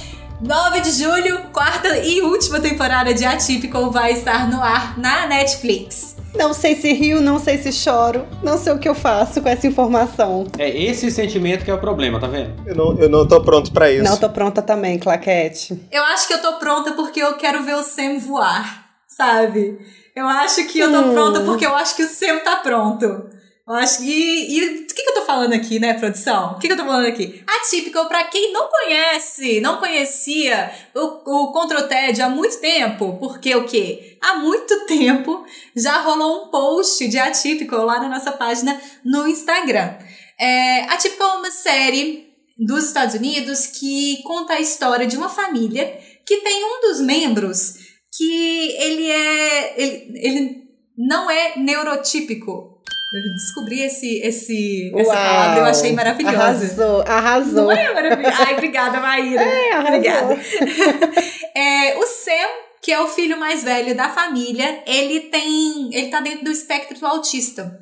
9 de julho, quarta e última temporada de Atypical vai estar no ar na Netflix. Não sei se rio, não sei se choro. Não sei o que eu faço com essa informação. É esse sentimento que é o problema, tá vendo? Eu não, eu não tô pronto pra isso. Não tô pronta também, Claquete. Eu acho que eu tô pronta porque eu quero ver o Sam voar, sabe? Eu acho que eu tô Hum. pronta porque eu acho que o Sam tá pronto. Eu acho que. E o que, que eu tô falando aqui, né, produção? O que, que eu tô falando aqui? Atípico, pra quem não conhece, não conhecia o, o Tédio há muito tempo, porque o quê? Há muito tempo já rolou um post de Atípico lá na nossa página no Instagram. É, Atípico é uma série dos Estados Unidos que conta a história de uma família que tem um dos membros que ele é. Ele, ele não é neurotípico. Eu descobri esse, esse, essa palavra, eu achei maravilhosa. Arrasou, arrasou. Não é maravilhosa? Ai, obrigada, Maíra. É, arrasou. Obrigada. É, o Sam, que é o filho mais velho da família, ele tem. ele tá dentro do espectro autista.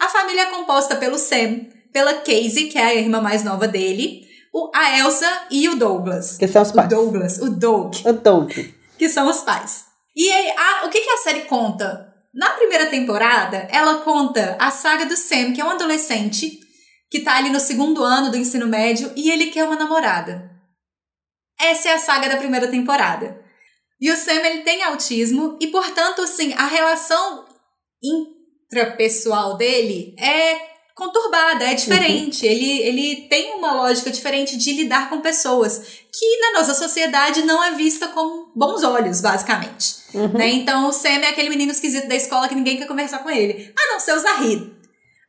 A família é composta pelo Sam, pela Casey, que é a irmã mais nova dele, o, a Elsa e o Douglas. Que são os O pais. Douglas, o Doug, O Doug. que são os pais. E aí, a- o que, que a série conta? Na primeira temporada, ela conta a saga do Sam, que é um adolescente que tá ali no segundo ano do ensino médio e ele quer uma namorada. Essa é a saga da primeira temporada. E o Sam, ele tem autismo e, portanto, assim, a relação intrapessoal dele é conturbada, é diferente. Ele, ele tem uma lógica diferente de lidar com pessoas que na nossa sociedade não é vista com bons olhos, basicamente. Né? Então o Sam é aquele menino esquisito da escola que ninguém quer conversar com ele. A não ser o Zahid.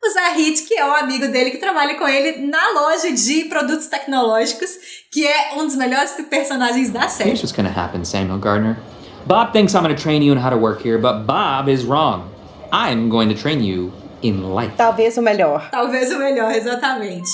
O Zahid, que é o amigo dele que trabalha com ele na loja de produtos tecnológicos, que é um dos melhores personagens da série. Gonna happen, Samuel Gardner. Bob thinks I'm gonna train you in how to work here, but Bob is wrong. I'm going to train you in life. Talvez o melhor. Talvez o melhor, exatamente.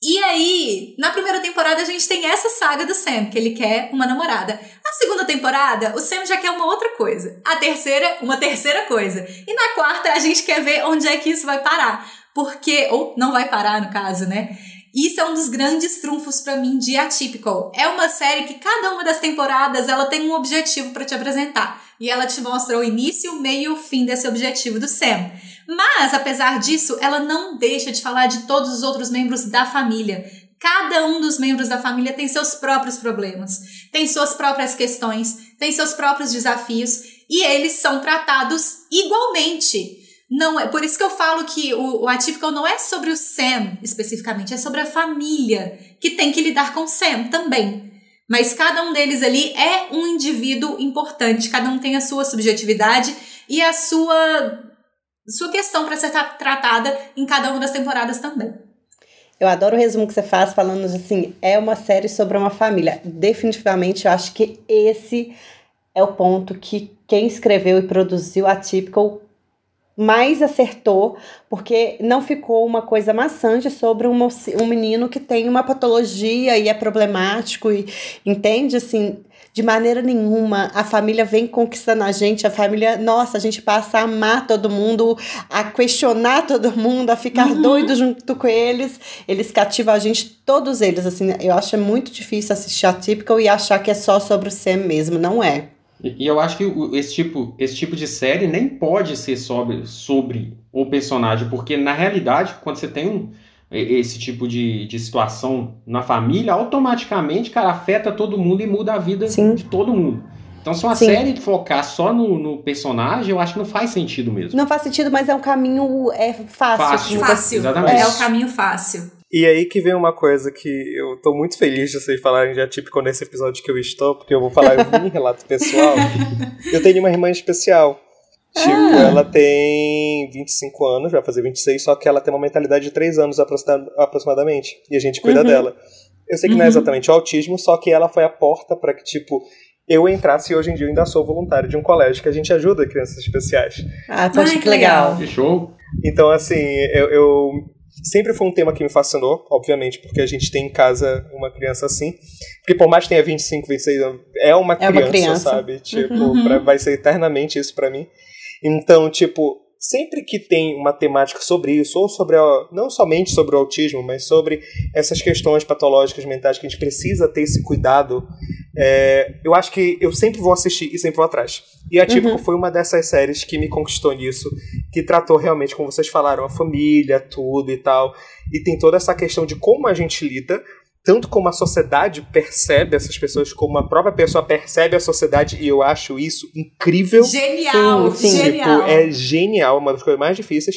E aí, na primeira temporada, a gente tem essa saga do Sam, que ele quer uma namorada. Na segunda temporada, o Sam já quer uma outra coisa. A terceira, uma terceira coisa. E na quarta, a gente quer ver onde é que isso vai parar. Porque, ou não vai parar, no caso, né? Isso é um dos grandes trunfos pra mim de Atypical. É uma série que cada uma das temporadas ela tem um objetivo pra te apresentar. E ela te mostra o início, o meio e o fim desse objetivo do Sam. Mas, apesar disso, ela não deixa de falar de todos os outros membros da família. Cada um dos membros da família tem seus próprios problemas, tem suas próprias questões, tem seus próprios desafios e eles são tratados igualmente. Não é, por isso que eu falo que o, o Atypical não é sobre o Sam especificamente, é sobre a família que tem que lidar com o Sam também. Mas cada um deles ali é um indivíduo importante, cada um tem a sua subjetividade e a sua sua questão para ser tra- tratada em cada uma das temporadas também. Eu adoro o resumo que você faz falando assim, é uma série sobre uma família. Definitivamente, eu acho que esse é o ponto que quem escreveu e produziu a Typical mais acertou, porque não ficou uma coisa maçante sobre um, moci- um menino que tem uma patologia e é problemático e entende assim, de maneira nenhuma a família vem conquistando a gente, a família, nossa, a gente passa a amar todo mundo, a questionar todo mundo, a ficar doido junto com eles. Eles cativam a gente, todos eles, assim, eu acho muito difícil assistir a Typical e achar que é só sobre o Sam mesmo, não é. E, e eu acho que o- esse tipo, esse tipo de série nem pode ser sobre, sobre o personagem, porque na realidade, quando você tem um, esse tipo de, de situação na família, automaticamente, cara, afeta todo mundo e muda a vida Sim. de todo mundo. Então, se uma Sim. série focar só no, no personagem, eu acho que não faz sentido mesmo. Não faz sentido, mas é um caminho é fácil. Fácil. Fácil. Exatamente. É o caminho fácil. E aí que vem uma coisa que eu tô muito feliz de vocês falarem de atípico nesse episódio que eu estou, porque eu vou falar em relato pessoal. Eu tenho uma irmã especial. Tipo, Ah. ela tem 25 anos, vai fazer 26, só que ela tem uma mentalidade de 3 anos aproxima- aproximadamente. E a gente cuida Uhum. dela. Eu sei que não é Uhum. exatamente o autismo, só que ela foi a porta para que, tipo, eu entrasse e hoje em dia eu ainda sou voluntário de um colégio que a gente ajuda crianças especiais. Ah, poxa, Ai, que que legal. Fechou? Então, assim, eu, eu- sempre foi um tema que me fascinou, obviamente, porque a gente tem em casa uma criança assim. Porque por mais que tenha 25, 26 anos, é uma É criança, uma criança. sabe? Tipo, Uhum. pra- vai ser eternamente isso pra mim. Então, tipo, sempre que tem uma temática sobre isso, ou sobre, a- não somente sobre o autismo, mas sobre essas questões patológicas mentais que a gente precisa ter esse cuidado, é, eu acho que eu sempre vou assistir e sempre vou atrás. E a Típico foi uma dessas séries que me conquistou nisso, que tratou realmente, como vocês falaram, a família, tudo e tal. E tem toda essa questão de como a gente lida, tanto como a sociedade percebe essas pessoas, como a própria pessoa percebe a sociedade, e eu acho isso incrível. Genial, Sim, sim. genial. Tipo, é genial, uma das coisas mais difíceis.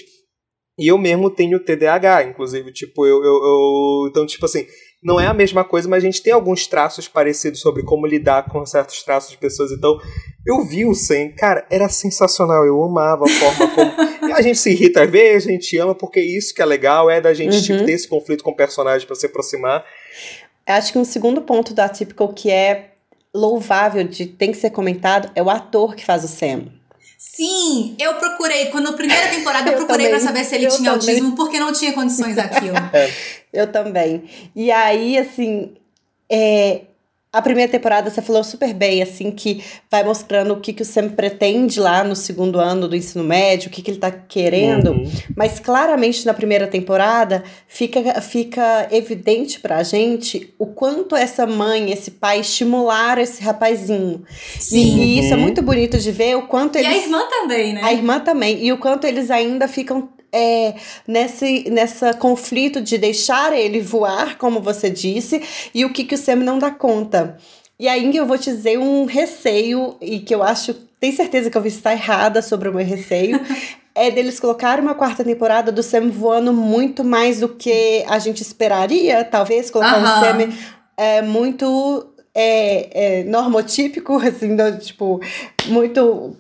E eu mesmo tenho TDAH, inclusive, tipo, eu, eu, eu- Então, tipo assim, não é a mesma coisa, mas a gente tem alguns traços parecidos sobre como lidar com certos traços de pessoas. Então, eu vi o Sen, cara, era sensacional. Eu amava a forma como. E a gente se irrita às vezes, a gente ama, porque isso que é legal, é da gente, Uhum. tipo, ter esse conflito com o personagem pra se aproximar. Acho que um segundo ponto da Typical que é louvável, de tem que ser comentado, é o ator que faz o Sam. Sim, eu procurei, quando na primeira temporada eu procurei pra também, saber se ele eu tinha também. autismo, porque não tinha condições daquilo. Eu também. E aí, assim, é, a primeira temporada você falou super bem, assim, que vai mostrando o que, que o Sam pretende lá no segundo ano do ensino médio, o que, que ele tá querendo. Uhum. Mas claramente na primeira temporada fica, fica evidente pra gente o quanto essa mãe, esse pai estimularam esse rapazinho. E, Sim. e isso é Uhum. muito bonito de ver o quanto E eles. a irmã também, né? A irmã também. E o quanto eles ainda ficam é, nesse nessa conflito de deixar ele voar, como você disse, e o que, que o Sam não dá conta. E aí eu vou te dizer um receio, e que eu acho, tenho certeza que eu vi estar errada sobre o meu receio. É deles colocarem uma quarta temporada do Sam voando muito mais do que a gente esperaria, talvez, colocar um. Sam é, muito é, é, normotípico, assim, do, tipo, muito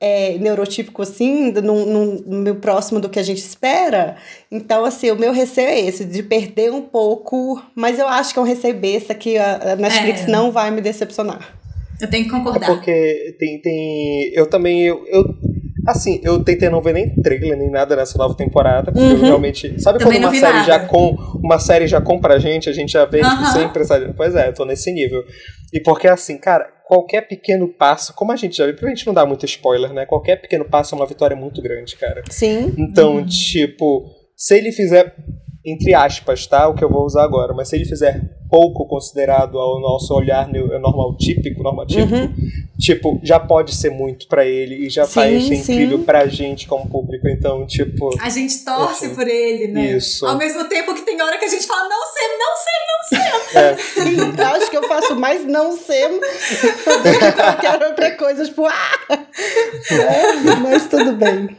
é, neurotípico, assim, no, no, no próximo do que a gente espera. Então, assim, o meu receio é esse, de perder um pouco, mas eu acho que é um receio besta que a a Netflix É. não vai me decepcionar. Eu tenho que É concordar. porque tem, tem. Eu também. Eu, eu- assim, eu tentei não ver nem trailer nem nada nessa nova temporada, porque eu Uhum. realmente. Sabe Também quando uma série nada. já com. Uma série já compra a gente, a gente já vê tipo, Aham. sem precisar. de- Pois é, eu tô nesse nível. E porque assim, cara, qualquer pequeno passo, como a gente já viu, pra gente não dar muito spoiler, né? Qualquer pequeno passo é uma vitória muito grande, cara. Sim. Então, Uhum. tipo, se ele fizer, entre aspas, tá? O que eu vou usar agora, mas se ele fizer pouco considerado ao nosso olhar neo- normal típico, normatípico, Uhum. tipo, já pode ser muito pra ele e já Sim, vai ser sim. incrível pra gente como público. Então, tipo, A gente torce Isso. por ele, né? Isso. Ao mesmo tempo que tem hora que a gente fala, não sei, não sei, não sei. é, Sim, acho que eu faço mais não ser do que qualquer outra coisa, tipo, ah! É, mas tudo bem.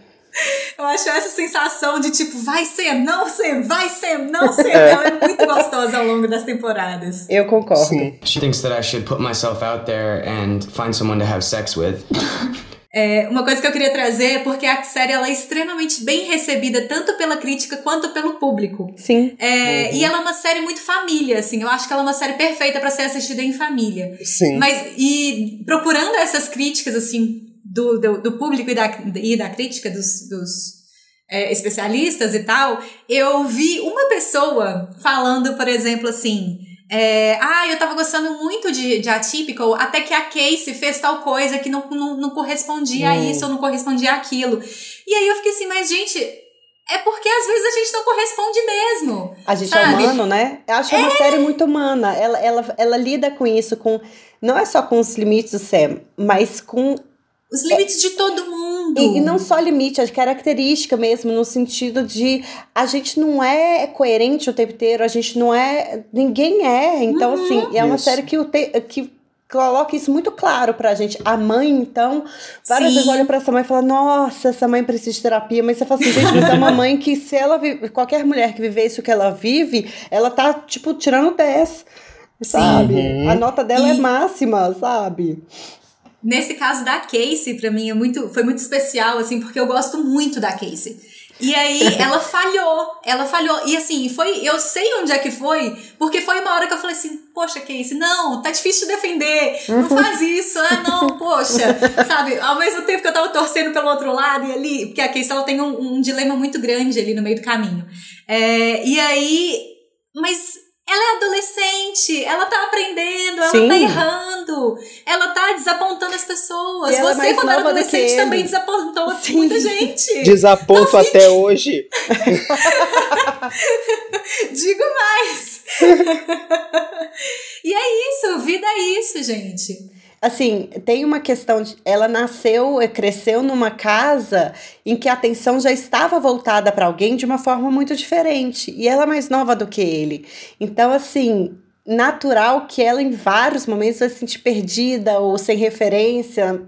Eu acho essa sensação de tipo, vai ser, não ser, vai ser, não ser. Ela é muito gostosa ao longo das temporadas. Eu concordo. sim. She thinks that I should put myself out there and find someone to have sex with. É, uma coisa que eu queria trazer é porque a série ela é extremamente bem recebida, tanto pela crítica quanto pelo público. Sim. É, E ela é uma série muito família, assim. Eu acho que ela é uma série perfeita pra ser assistida em família. Sim. Mas, e procurando essas críticas, assim, do, do, do público e da, e da crítica dos, dos é, especialistas e tal, eu vi uma pessoa falando, por exemplo, assim. é, ah, eu tava gostando muito de, de Atypical, até que a Casey fez tal coisa que não, não, não correspondia a Hum. isso ou não correspondia àquilo. E aí eu fiquei assim, mas gente, é porque às vezes a gente não corresponde mesmo. A gente Sabe? é humano, né? Eu acho que é uma série muito humana. Ela, ela, ela lida com isso, com não é só com os limites do Sam, mas com Os limites de todo mundo. E, e não só limite, a característica mesmo, no sentido de a gente não é coerente o tempo inteiro, a gente não é. Ninguém é. Então, Uhum. assim, é uma Isso. série que, o te, que coloca isso muito claro pra gente. A mãe, então, várias Sim. vezes olha pra essa mãe e fala: Nossa, essa mãe precisa de terapia. Mas você fala assim, gente, mas é uma mãe que, se ela vive, qualquer mulher que viver isso que ela vive, ela tá, tipo, tirando 10. Sabe? Uhum. A nota dela é E- máxima, sabe? Nesse caso da Casey, pra mim, é muito, foi muito especial, assim, porque eu gosto muito da Casey. E aí, ela falhou, ela falhou. E assim, foi, eu sei onde é que foi, porque foi uma hora que eu falei assim, poxa, Casey, não, tá difícil de defender, não faz isso, ah, não, poxa, sabe? Ao mesmo tempo que eu tava torcendo pelo outro lado e ali, porque a Casey, ela tem um, um dilema muito grande ali no meio do caminho. É, e aí, mas ela é adolescente, ela tá aprendendo, ela Sim. tá errando, ela tá desapontando as pessoas. E é Você, mais quando era adolescente, também desapontou Sim. muita gente. Desaponto até hoje. Digo mais. e é isso, vida é isso, gente. Assim, tem uma questão de. Ela nasceu, eh, cresceu numa casa em que a atenção já estava voltada para alguém de uma forma muito diferente. E ela é mais nova do que ele. Então, assim, natural que ela, em vários momentos, vai se sentir perdida ou sem referência.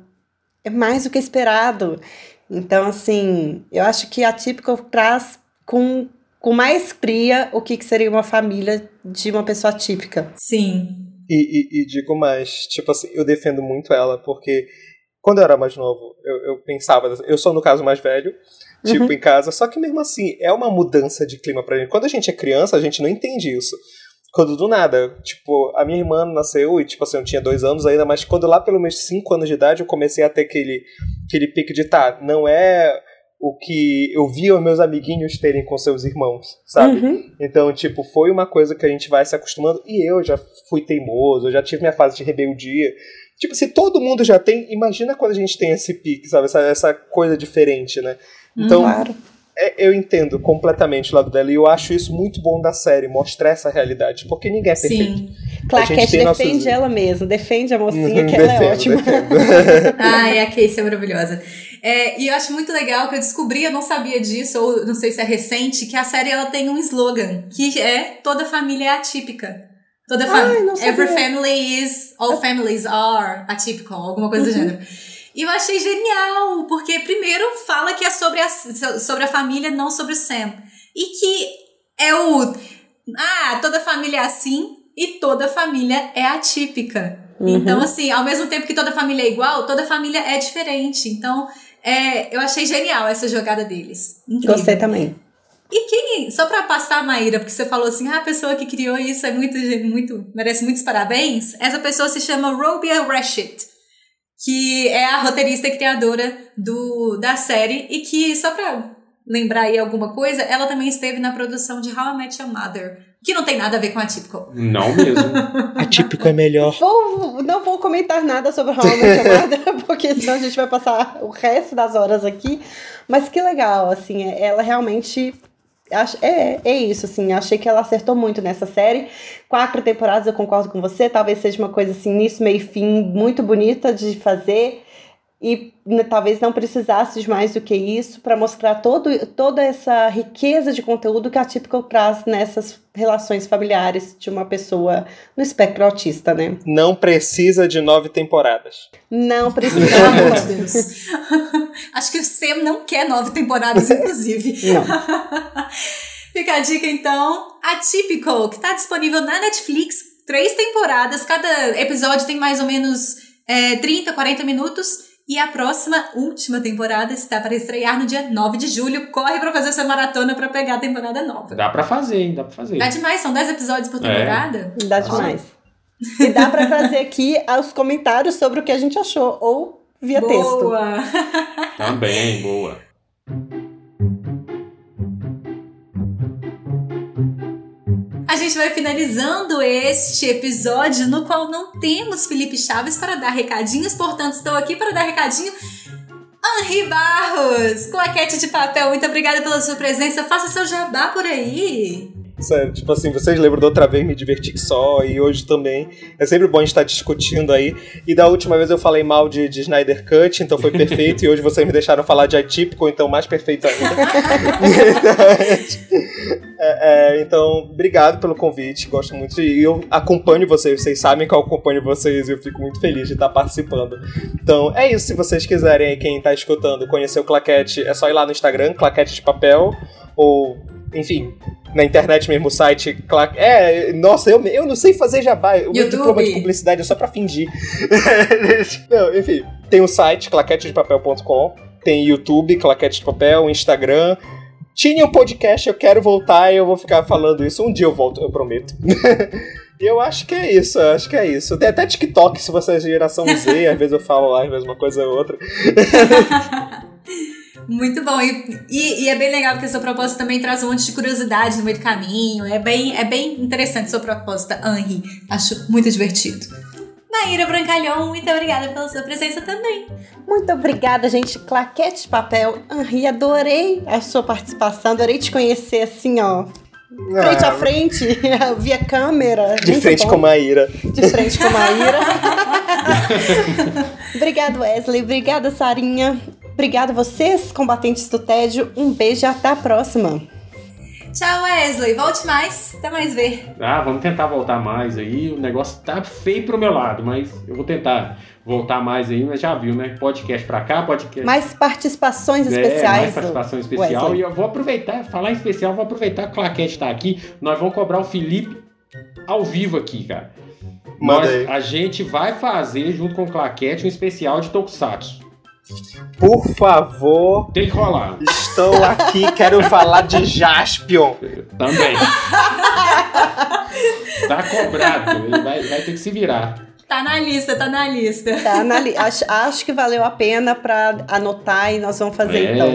É mais do que esperado. Então, assim, eu acho que a Típico traz com, com maestria o que, que seria uma família de uma pessoa típica. Sim. E, e- e digo mais, tipo assim, eu defendo muito ela, porque quando eu era mais novo, eu, eu pensava, eu sou no caso mais velho, tipo, em casa, só que mesmo assim, é uma mudança de clima pra gente. Quando a gente é criança, a gente não entende isso. Quando do nada, tipo, a minha irmã nasceu e, tipo assim, eu tinha dois anos ainda, mas quando lá pelos meus cinco anos de idade eu comecei a ter aquele, aquele pique de, tá, não é o que eu via os meus amiguinhos terem com seus irmãos, sabe? Uhum. Então, tipo, foi uma coisa que a gente vai se acostumando. E eu já fui teimoso, eu já tive minha fase de rebeldia. Tipo, se todo mundo já tem, imagina quando a gente tem esse pique, sabe? Essa, essa coisa diferente, né? Então, Claro. é- eu entendo completamente o lado dela. E eu acho isso muito bom da série, mostrar essa realidade. Porque ninguém é perfeito. Sim. Claquete defende nossos- ela mesma, defende a mocinha, Uhum, que ela é defendo, ótima. defendo. Ai, a Casey é maravilhosa. É, e eu acho muito legal que eu descobri, eu não sabia disso, ou não sei se é recente, que a série ela tem um slogan, que é toda família é atípica. Toda família. Every family is, all families are atypical, alguma coisa do gênero. E eu achei genial, porque primeiro fala que é sobre a, sobre a família, não sobre o Sam. E que é o. Ah, toda família é assim e toda família é atípica. Uhum. Então, assim, ao mesmo tempo que toda família é igual, toda família é diferente. Então, é, eu achei genial essa jogada deles. Incrível. Gostei também. E quem, só pra passar a Maíra, porque você falou assim, ah, a pessoa que criou isso é muito, muito, merece muitos parabéns. Essa pessoa se chama Robia Rashid, que é a roteirista e criadora do, da série e que, só pra lembrar aí alguma coisa, ela também esteve na produção de How I Met Your Mother, que não tem nada a ver com a Typical. Não mesmo. Atípico é melhor. Vou, não vou comentar nada sobre How I Met Your Mother, porque senão a gente vai passar o resto das horas aqui. Mas que legal, assim, ela realmente. acho- É, é isso, assim, achei que ela acertou muito nessa série. Quatro temporadas, eu concordo com você, talvez seja uma coisa assim, início, meio fim, muito bonita de fazer. E né, talvez não precisasse de mais do que isso para mostrar todo, toda essa riqueza de conteúdo que a Typical traz nessas relações familiares de uma pessoa no espectro autista, né? Não precisa de nove temporadas. Não Pelo amor precisamos. de Deus. Acho que o Sam não quer nove temporadas, inclusive. Não. Fica a dica, então. Atypical, que tá disponível na Netflix. Três temporadas. Cada episódio tem mais ou menos é, 30, 40 minutos. E a próxima, última temporada, está para estrear no dia 9 de julho. Corre pra fazer sua maratona pra pegar a temporada nova. Dá pra fazer, hein? Dá pra fazer. Dá demais, são 10 episódios por É. temporada. Dá demais. E dá para trazer aqui os comentários sobre o que a gente achou, ou via texto. Boa! Também, boa. A gente vai finalizando este episódio no qual não temos Felipe Chaves para dar recadinhos, portanto, estou aqui para dar recadinho. Henri Barros, claquete de papel, muito obrigada pela sua presença. Faça seu jabá por aí. Sério, tipo assim, vocês lembram da outra vez me diverti que só e hoje também. É sempre bom a gente estar discutindo aí. E da última vez eu falei mal de, de Snyder Cut, então foi perfeito. e hoje vocês me deixaram falar de atípico, então mais perfeito ainda. é, é, então, obrigado pelo convite, gosto muito. E eu acompanho vocês, vocês sabem que eu acompanho vocês e eu fico muito feliz de estar participando. Então, é isso. Se vocês quiserem quem está escutando, conhecer o Claquete, é só ir lá no Instagram, Claquete de Papel, ou enfim, na internet mesmo, o site. Cla- É, nossa, eu, eu não sei fazer jabá. O meu diploma de publicidade é só pra fingir. não, enfim, tem o site, claquetedepapel.com, tem YouTube, Claquete de Papel, Instagram. Tinha um podcast, eu quero voltar e eu vou ficar falando isso. Um dia eu volto, eu prometo. E eu acho que é isso, eu acho que é isso. Tem até TikTok, se você é geração Z, às vezes eu falo lá, às vezes uma coisa ou outra. Muito bom. E, e, e é bem legal porque a sua proposta também traz um monte de curiosidade no meio do caminho. É bem, é bem interessante a sua proposta, Henri. Acho muito divertido. Maíra Brancalhão, muito obrigada pela sua presença também. Muito obrigada, gente. Claquete de papel. Henri, adorei a sua participação. Adorei te conhecer assim, ó. Frente a Ah, frente, via câmera. De Muito frente bom. com a Maíra. De frente com a Maíra. Obrigado, Wesley. Obrigada, Sarinha. Obrigada vocês, combatentes do tédio. Um beijo e até a próxima. Tchau, Wesley. Volte mais. Até mais ver. Ah, vamos tentar voltar mais aí. O negócio tá feio pro meu lado, mas eu vou tentar voltar mais aí, mas já viu, né? Podcast pra cá, podcast. Mais participações É, especiais. mais participação especial. Wesley. E eu vou aproveitar, falar em especial, vou aproveitar que o Claquete tá aqui. Nós vamos cobrar o Felipe ao vivo aqui, cara. Nós, a gente vai fazer, junto com o Claquete, um especial de Tokusatsu. Por favor, Tem que rolar. estou aqui, quero falar de Jaspion. Também. tá cobrado. Ele vai, vai ter que se virar. Tá na lista, tá na lista. Tá na li- acho, acho que valeu a pena pra anotar e nós vamos fazer então.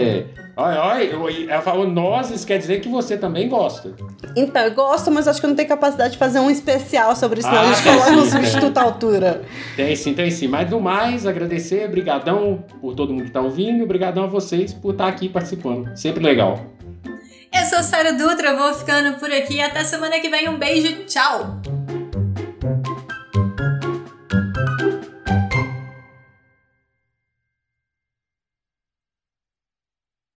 Olha, olha, ela falou nós, isso quer dizer que você também gosta. Então, eu gosto, mas acho que eu não tenho capacidade de fazer um especial sobre isso, não. Ah, a gente coloca tem. substituto à altura. Tem sim, tem sim. Mas no mais, agradecer, brigadão por todo mundo que tá ouvindo brigadão a vocês por estar aqui participando. Sempre legal. Eu sou Sara Dutra, vou ficando por aqui. Até semana que vem. Um beijo. Tchau.